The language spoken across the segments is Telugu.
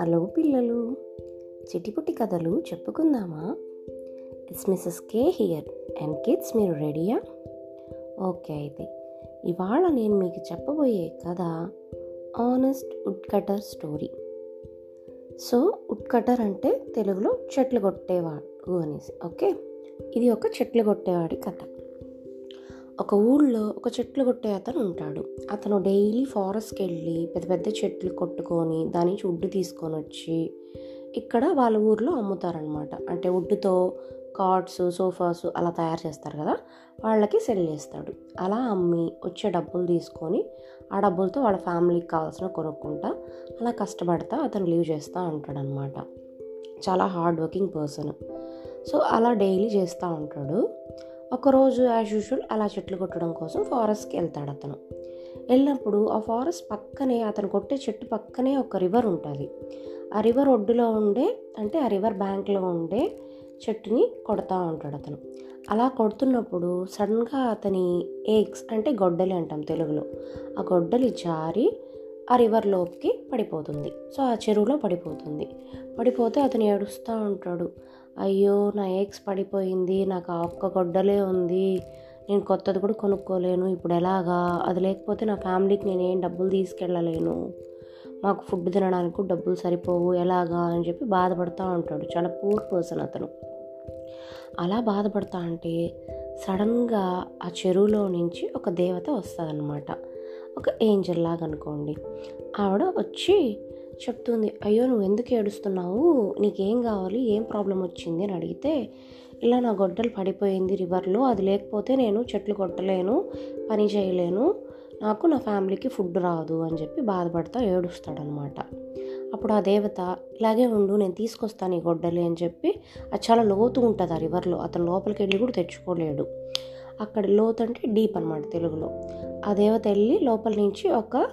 హలో పిల్లలు చిటిపుటి కథలు చెప్పుకుందామా? It's missus K here and kids మీరు రెడీయా ఓకే అయితే ఇవాళ నేను మీకు చెప్పబోయే కథ honest wood story so wood అంటే తెలుగులో చెట్లు కొట్టేవాడు అనేసి ఓకే ఇది ఒక చెట్లు కొట్టేవాడి కథ. ఒక ఊళ్ళో ఒక చెట్లు కొట్టే అతను ఉంటాడు. అతను డైలీ ఫారెస్ట్కి వెళ్ళి పెద్ద పెద్ద చెట్లు కొట్టుకొని దాని నుంచి వుడ్ తీసుకొని వచ్చి ఇక్కడ వాళ్ళ ఊర్లో అమ్ముతారనమాట అంటే వుడ్తో కార్డ్స్ సోఫాస్ అలా తయారు చేస్తారు కదా వాళ్ళకి సెల్ చేస్తాడు. అలా అమ్మి వచ్చే డబ్బులు తీసుకొని ఆ డబ్బులతో వాళ్ళ ఫ్యామిలీకి కావాల్సిన కొనుక్కుంటా అలా కష్టపడతా అతను లీవ్ చేస్తూ ఉంటాడనమాట చాలా హార్డ్ వర్కింగ్ పర్సన్. సో అలా డైలీ చేస్తూ ఉంటాడు. ఒకరోజు యాజ్ యూజువల్ అలా చెట్లు కొట్టడం కోసం ఫారెస్ట్కి వెళ్తాడు అతను. వెళ్ళినప్పుడు ఆ ఫారెస్ట్ పక్కనే అతను కొట్టే చెట్టు పక్కనే ఒక రివర్ ఉంటుంది. ఆ రివర్ ఒడ్డులో ఉండే అంటే ఆ రివర్ బ్యాంక్లో ఉండే చెట్టుని కొడతా ఉంటాడు అతను. అలా కొడుతున్నప్పుడు సడన్గా అతని ఎగ్స్ అంటే గొడ్డలి అంటాం తెలుగులో. ఆ గొడ్డలి జారి ఆ రివర్లోకి పడిపోతుంది. సో ఆ చెరువులో పడిపోతుంది. పడిపోతే అతను ఏడుస్తూ ఉంటాడు. అయ్యో నా ఎగ్స్ పడిపోయింది నాకు ఆ ఒక్క గొడ్డలే ఉంది నేను కొత్తది కూడా కొనుక్కోలేను ఇప్పుడు ఎలాగా? అది లేకపోతే నా ఫ్యామిలీకి నేనేం డబ్బులు తీసుకెళ్ళలేను. మాకు ఫుడ్ తినడానికి డబ్బులు సరిపోవు ఎలాగా? అని చెప్పి బాధపడుతూ ఉంటాడు. చాలా పూర్ పర్సన్ అతను. అలా బాధపడతా అంటే సడన్గా ఆ చెరువులో నుంచి ఒక దేవత వస్తుందన్నమాట. ఒక ఏంజల్ లాగా అనుకోండి ఆవిడ వచ్చి చెప్తుంది అయ్యో నువ్వు ఎందుకు ఏడుస్తున్నావు? నీకేం కావాలి? ఏం ప్రాబ్లం వచ్చింది? అని అడిగితే ఇలా నా గొడ్డలు పడిపోయింది రివర్లో. అది లేకపోతే నేను చెట్లు కొట్టలేను పని చేయలేను. నాకు నా ఫ్యామిలీకి ఫుడ్ రాదు. అని చెప్పి బాధపడతా ఏడుస్తాడనమాట. అప్పుడు ఆ దేవత ఇలాగే ఉండు నేను తీసుకొస్తాను ఈ గొడ్డలి అని చెప్పి అది చాలా లోతు ఉంటుంది ఆ రివర్లో. అతను లోపలికి వెళ్ళి కూడా తెచ్చుకోలేడు. అక్కడ లోతు అంటే డీప్ అనమాట తెలుగులో. ఆ దేవత వెళ్ళి లోపల నుంచి ఒక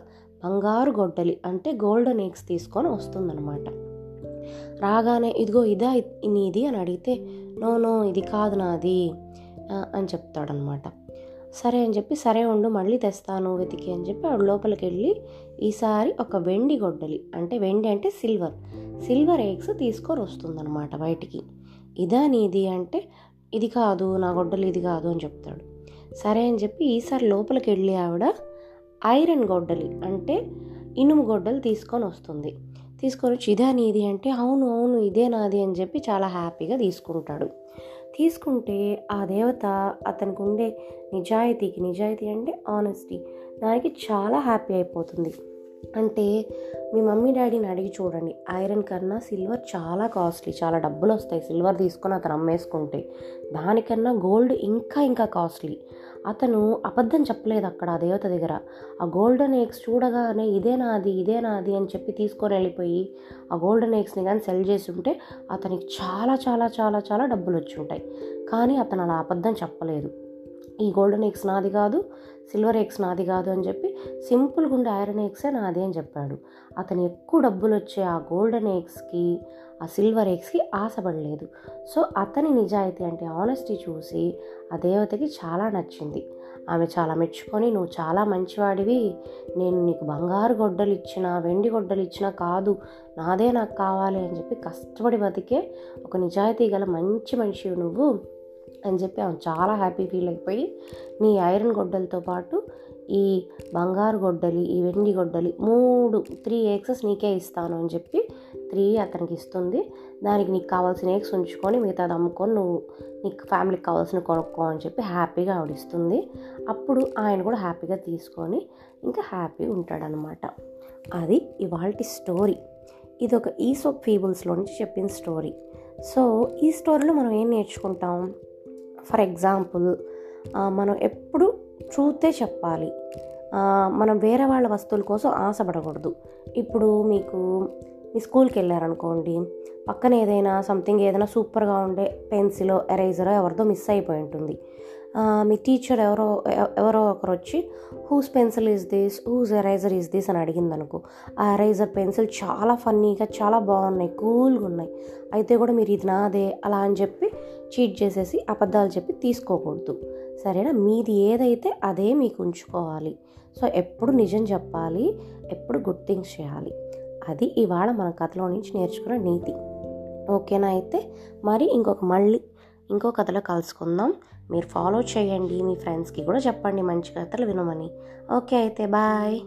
బంగారు గొడ్డలి అంటే గోల్డెన్ ఎగ్స్ తీసుకొని వస్తుందన్నమాట. రాగానే ఇదిగో ఇదా నీది? అని అడిగితే నో నో ఇది కాదు నాది అని చెప్తాడనమాట సరే అని చెప్పి సరే ఉండు మళ్ళీ తెస్తాను వెతికి అని చెప్పి ఆవిడ లోపలికి వెళ్ళి ఈసారి ఒక వెండి గొడ్డలి అంటే వెండి అంటే సిల్వర్ సిల్వర్ ఎగ్స్ తీసుకొని వస్తుందన్నమాట బయటికి. ఇదా నీది? అంటే ఇది కాదు నా గొడ్డలి ఇది కాదు అని చెప్తాడు. సరే అని చెప్పి ఈసారి లోపలికి వెళ్ళి ఆవిడ ఐరన్ గొడ్డలి అంటే ఇనుము గొడ్డలు తీసుకొని వస్తుంది. తీసుకొని వచ్చి ఇదే నీది అంటే అవును అవును ఇదే నాది అని చెప్పి చాలా హ్యాపీగా తీసుకుంటాడు. తీసుకుంటే ఆ దేవత అతనికి ఉండే నిజాయితీకి నిజాయితీ అంటే ఆనెస్టీ దానికి చాలా హ్యాపీ అయిపోతుంది. అంటే మీ మమ్మీ డాడీని అడిగి చూడండి. ఐరన్ కన్నా సిల్వర్ చాలా కాస్ట్లీ. చాలా డబ్బులు వస్తాయి సిల్వర్ తీసుకొని అతను అమ్మేసుకుంటే. దానికన్నా గోల్డ్ ఇంకా ఇంకా కాస్ట్లీ. అతను అబద్ధం చెప్పలేదు అక్కడ ఆ దేవత దగ్గర. ఆ గోల్డెన్ ఎగ్స్ చూడగానే ఇదే నాది ఇదే నాది అని చెప్పి తీసుకొని వెళ్ళిపోయి ఆ గోల్డెన్ ఎగ్స్ని కానీ సెల్ చేసి ఉంటే అతనికి చాలా చాలా చాలా చాలా డబ్బులు వచ్చి ఉంటాయి. కానీ అతను అలా అబద్ధం చెప్పలేదు. ఈ గోల్డెన్ ఎగ్స్ నాది కాదు సిల్వర్ ఎగ్స్ నాది కాదు అని చెప్పి సింపుల్గా ఉండే ఐరన్ ఎగ్సే నాది అని చెప్పాడు. అతను ఎక్కువ డబ్బులు వచ్చే ఆ గోల్డెన్ ఎగ్స్కి ఆ సిల్వర్ ఎగ్స్కి ఆశపడలేదు. సో అతని నిజాయితీ అంటే ఆనెస్టీ చూసి ఆ దేవతకి చాలా నచ్చింది. ఆమె చాలా మెచ్చుకొని నువ్వు చాలా మంచివాడివి. నేను నీకు బంగారు గొడ్డలు ఇచ్చినా వెండి గొడ్డలు ఇచ్చినా కాదు నాదే నాకు కావాలి అని చెప్పి కష్టపడి బతికే ఒక నిజాయితీ గల మంచి మనిషి నువ్వు. అని చెప్పి ఆమె చాలా హ్యాపీ ఫీల్ అయిపోయి నీ ఐరన్ గొడ్డలతో పాటు ఈ బంగారు గొడ్డలి ఈ వెండి గొడ్డలి మూడు త్రీ ఎగ్సెస్ నీకే ఇస్తాను అని చెప్పి త్రీ అతనికి ఇస్తుంది. దానికి నీకు కావాల్సిన ఎగ్స్ ఉంచుకొని మిగతాది అమ్ముకొని నువ్వు నీకు ఫ్యామిలీకి కావాల్సిన కొనుక్కో అని చెప్పి హ్యాపీగా ఆవిడిస్తుంది అప్పుడు ఆయన కూడా హ్యాపీగా తీసుకొని ఇంకా హ్యాపీగా ఉంటాడనమాట అది ఇవాళ స్టోరీ ఇది ఒక ఈసోప్ ఫీబుల్స్లో నుంచి చెప్పిన స్టోరీ సో ఈ స్టోరీలో మనం ఏం నేర్చుకుంటాం? ఫర్ ఎగ్జాంపుల్ మనం ఎప్పుడు ట్రూతే చెప్పాలి. మనం వేరే వాళ్ళ వస్తువుల కోసం ఆశపడకూడదు. ఇప్పుడు మీకు మీ స్కూల్కి వెళ్ళారనుకోండి పక్కన ఏదైనా సంథింగ్ ఏదైనా సూపర్గా ఉండే పెన్సిలో ఎరేజరో ఎవరిదో మిస్ అయిపోయి ఉంటుంది. మీ టీచర్ ఎవరో ఎవరో ఒకరు వచ్చి whose pencil is this whose eraser is this అని అడిగింది అనుకో ఆ ఎరైజర్ పెన్సిల్ చాలా ఫన్నీగా చాలా బాగున్నాయి కూల్గా ఉన్నాయి. అయితే కూడా మీరు ఇది నాదే అలా అని చెప్పి చీట్ చేసేసి అబద్ధాలు చెప్పి తీసుకోకూడదు. సరేనా? మీది ఏదైతే అదే మీకు ఉంచుకోవాలి. సో ఎప్పుడు నిజం చెప్పాలి ఎప్పుడు గుడ్ థింగ్స్ చేయాలి. అది ఇవాళ మన కథలో నుంచి నేర్చుకున్న నీతి. ఓకేనా అయితే? మరి ఇంకొక మళ్ళీ ఇంకో కథలో కలుసుకుందాం. మీరు ఫాలో చేయండి. మీ ఫ్రెండ్స్కి కూడా చెప్పండి. మంచి కథలు వినమని. ఓకే అయితే బాయ్